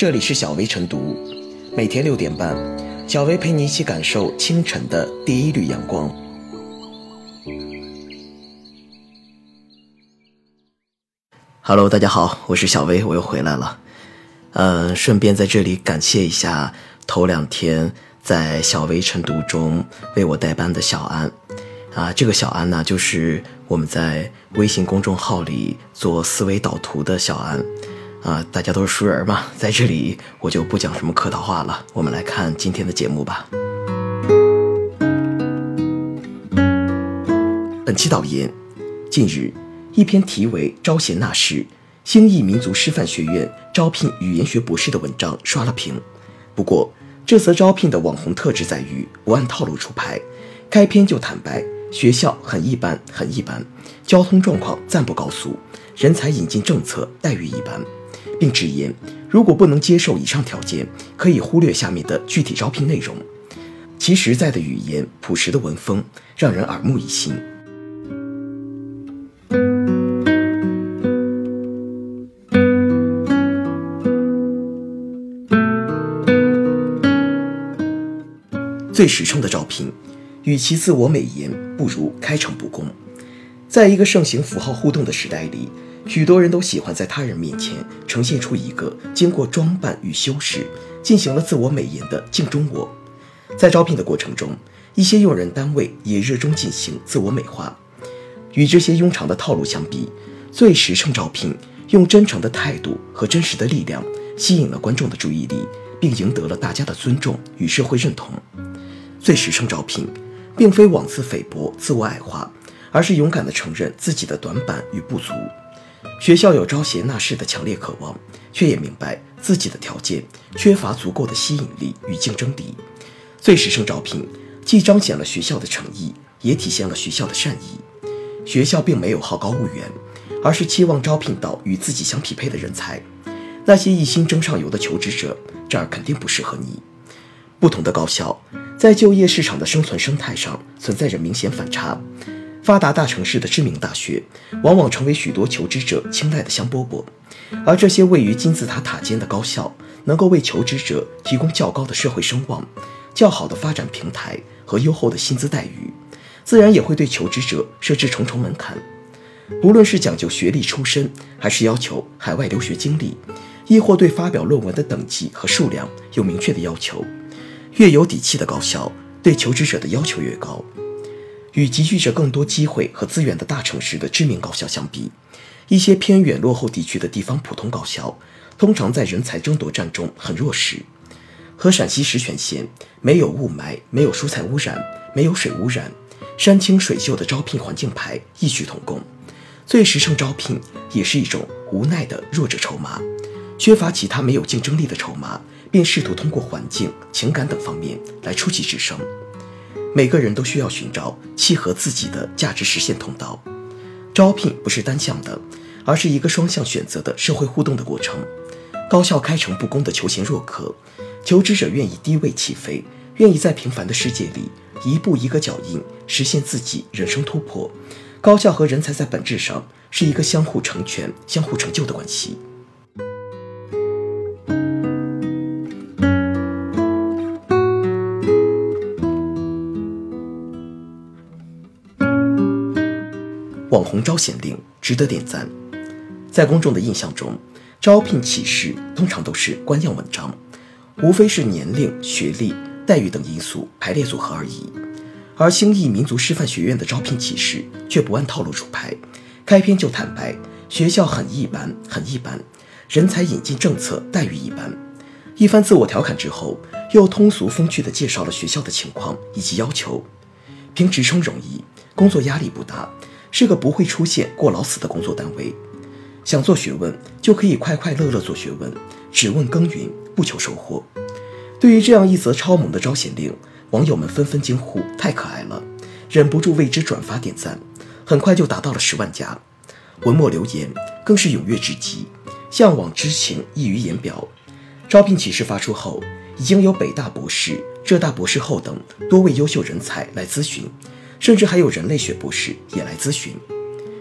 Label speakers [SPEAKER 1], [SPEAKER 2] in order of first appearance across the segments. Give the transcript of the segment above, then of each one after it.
[SPEAKER 1] 这里是小薇晨读，每天六点半，小薇陪你一起感受清晨的第一缕阳光。Hello，大家好，我是小薇，我又回来了。嗯，顺便在这里感谢一下头两天在小薇晨读中为我代班的小安。啊，这个小安呢，就是我们在微信公众号里做思维导图的小安。啊，大家都是熟人嘛，在这里我就不讲什么客套话了。我们来看今天的节目吧。本期导言：近日，一篇题为《招贤纳士，兴义民族师范学院招聘语言学博士》的文章刷了屏。不过，这则招聘的网红特质在于不按套路出牌，开篇就坦白学校很一般，很一般，交通状况暂不高速，人才引进政策待遇一般。并直言，如果不能接受以上条件，可以忽略下面的具体招聘内容。其实在的语言，朴实的文风，让人耳目一新。最实诚的招聘，与其自我美言，不如开诚布公。在一个盛行符号互动的时代里。许多人都喜欢在他人面前呈现出一个经过装扮与修饰、进行了自我美颜的镜中我。在招聘的过程中，一些用人单位也热衷进行自我美化。与这些庸常的套路相比，最实诚招聘用真诚的态度和真实的力量吸引了观众的注意力，并赢得了大家的尊重与社会认同。最实诚招聘，并非妄自菲薄、自我矮化，而是勇敢地承认自己的短板与不足。学校有招贤纳士的强烈渴望，却也明白自己的条件缺乏足够的吸引力与竞争力。最时尚招聘既彰显了学校的诚意，也体现了学校的善意。学校并没有好高骛远，而是期望招聘到与自己相匹配的人才。那些一心争上游的求职者，这儿肯定不适合你。不同的高校在就业市场的生存生态上存在着明显反差。发达大城市的知名大学，往往成为许多求职者青睐的香饽饽，而这些位于金字塔塔尖的高校，能够为求职者提供较高的社会声望、较好的发展平台和优厚的薪资待遇，自然也会对求职者设置重重门槛。不论是讲究学历出身，还是要求海外留学经历，亦或对发表论文的等级和数量有明确的要求，越有底气的高校，对求职者的要求越高。与集聚着更多机会和资源的大城市的知名高校相比，一些偏远落后地区的地方普通高校，通常在人才争夺战中很弱势。和陕西石泉县没有雾霾、没有蔬菜污染、没有水污染、山清水秀的招聘环境牌异曲同工。最实诚招聘也是一种无奈的弱者筹码，缺乏其他没有竞争力的筹码，便试图通过环境、情感等方面来出奇制胜。每个人都需要寻找契合自己的价值实现通道。招聘不是单向的，而是一个双向选择的社会互动的过程。高校开诚布公的求贤若渴，求职者愿意低位起飞，愿意在平凡的世界里一步一个脚印实现自己人生突破。高校和人才在本质上是一个相互成全、相互成就的关系。招贤令值得点赞。在公众的印象中，招聘启事通常都是官样文章，无非是年龄、学历、待遇等因素排列组合而已。而兴义民族师范学院的招聘启事却不按套路出牌，开篇就坦白学校很一般，很一般，人才引进政策待遇一般。一番自我调侃之后，又通俗风趣地介绍了学校的情况以及要求。评职称容易，工作压力不大。是个不会出现过劳死的工作单位，想做学问就可以快快乐乐做学问，只问耕耘不求收获。对于这样一则超萌的招贤令，网友们纷纷惊呼太可爱了，忍不住为之转发点赞，很快就达到了十万加。文末留言更是踊跃至极，向往之情溢于言表。招聘启事发出后，已经有北大博士、浙大博士后等多位优秀人才来咨询。甚至还有人类学博士也来咨询。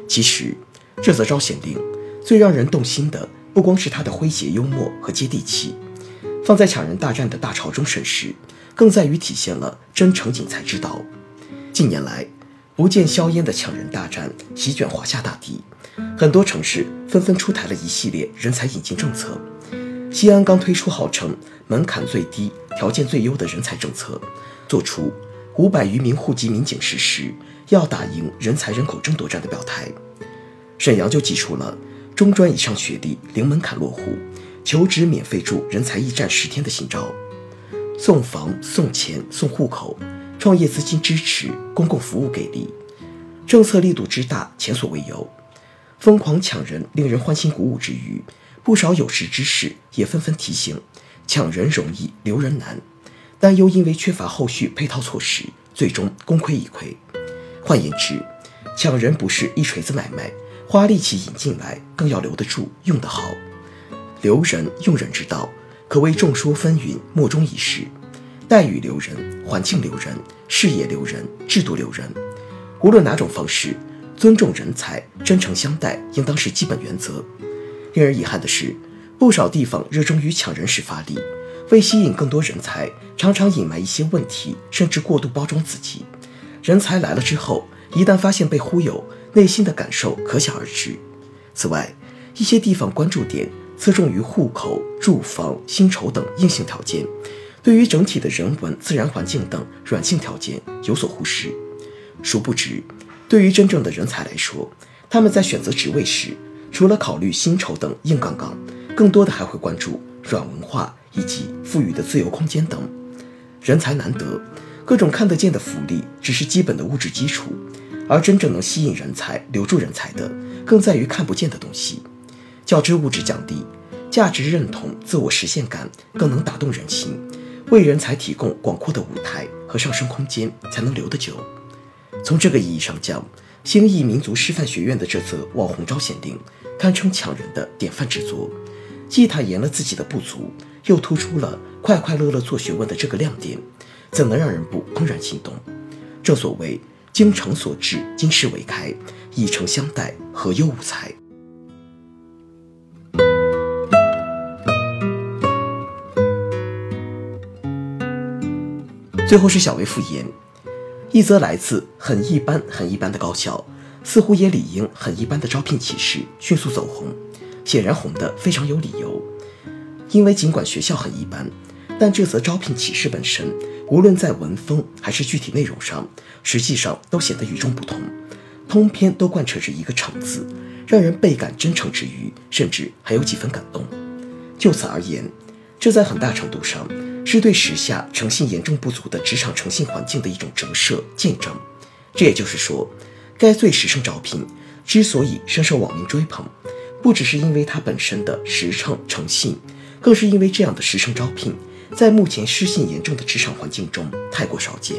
[SPEAKER 1] 其实，这则招贤令最让人动心的，不光是他的诙谐幽默和接地气，放在抢人大战的大潮中审视，更在于体现了真诚引才之道。近年来，不见硝烟的抢人大战席卷华夏大地，很多城市纷纷出台了一系列人才引进政策。西安刚推出号称门槛最低、条件最优的人才政策，做出五百余名户籍民警实施，要打赢人才人口争夺战的表态。沈阳就祭出了中专以上学历零门槛落户。求职免费住人才驿站十天的新招，送房送钱送户口，创业资金支持，公共服务给力，政策力度之大前所未有。疯狂抢人令人欢欣鼓舞之余，不少有识之士也纷纷提醒：抢人容易留人难，但又因为缺乏后续配套措施，最终功亏一篑。换言之，抢人不是一锤子买卖，花力气引进来，更要留得住，用得好。留人用人之道，可谓众说纷纭，莫衷一是。待遇留人，环境留人，事业留人，制度留人，无论哪种方式，尊重人才，真诚相待，应当是基本原则。令人遗憾的是，不少地方热衷于抢人时发力，为吸引更多人才，常常隐瞒一些问题，甚至过度包装自己。人才来了之后，一旦发现被忽悠，内心的感受可想而知。此外，一些地方关注点。侧重于户口、住房、薪酬等硬性条件，对于整体的人文、自然环境等软性条件有所忽视。殊不知，对于真正的人才来说，他们在选择职位时，除了考虑薪酬等硬杠杠，更多的还会关注软文化以及赋予的自由空间等。人才难得，各种看得见的福利只是基本的物质基础，而真正能吸引人才、留住人才的，更在于看不见的东西。较之物质奖励，价值认同、自我实现感更能打动人心，为人才提供广阔的舞台和上升空间，才能留得久。从这个意义上讲，兴义民族师范学院的这则网红招贤令，堪称抢人的典范之作，既坦言了自己的不足，又突出了快快乐乐做学问的这个亮点，怎能让人不怦然心动？正所谓精诚所至，金石为开，以诚相待，何忧无才？最后是小微复言，一则来自很一般很一般的高校，似乎也理应很一般的招聘启事迅速走红，显然红得非常有理由。因为尽管学校很一般，但这则招聘启事本身，无论在文风还是具体内容上，实际上都显得与众不同，通篇都贯彻着一个诚字，让人倍感真诚之余，甚至还有几分感动。就此而言，这在很大程度上。是对时下诚信严重不足的职场诚信环境的一种折射见证。这也就是说，该最时尚招聘之所以深受网民追捧，不只是因为它本身的实诚诚信，更是因为这样的时尚招聘在目前失信严重的职场环境中太过少见。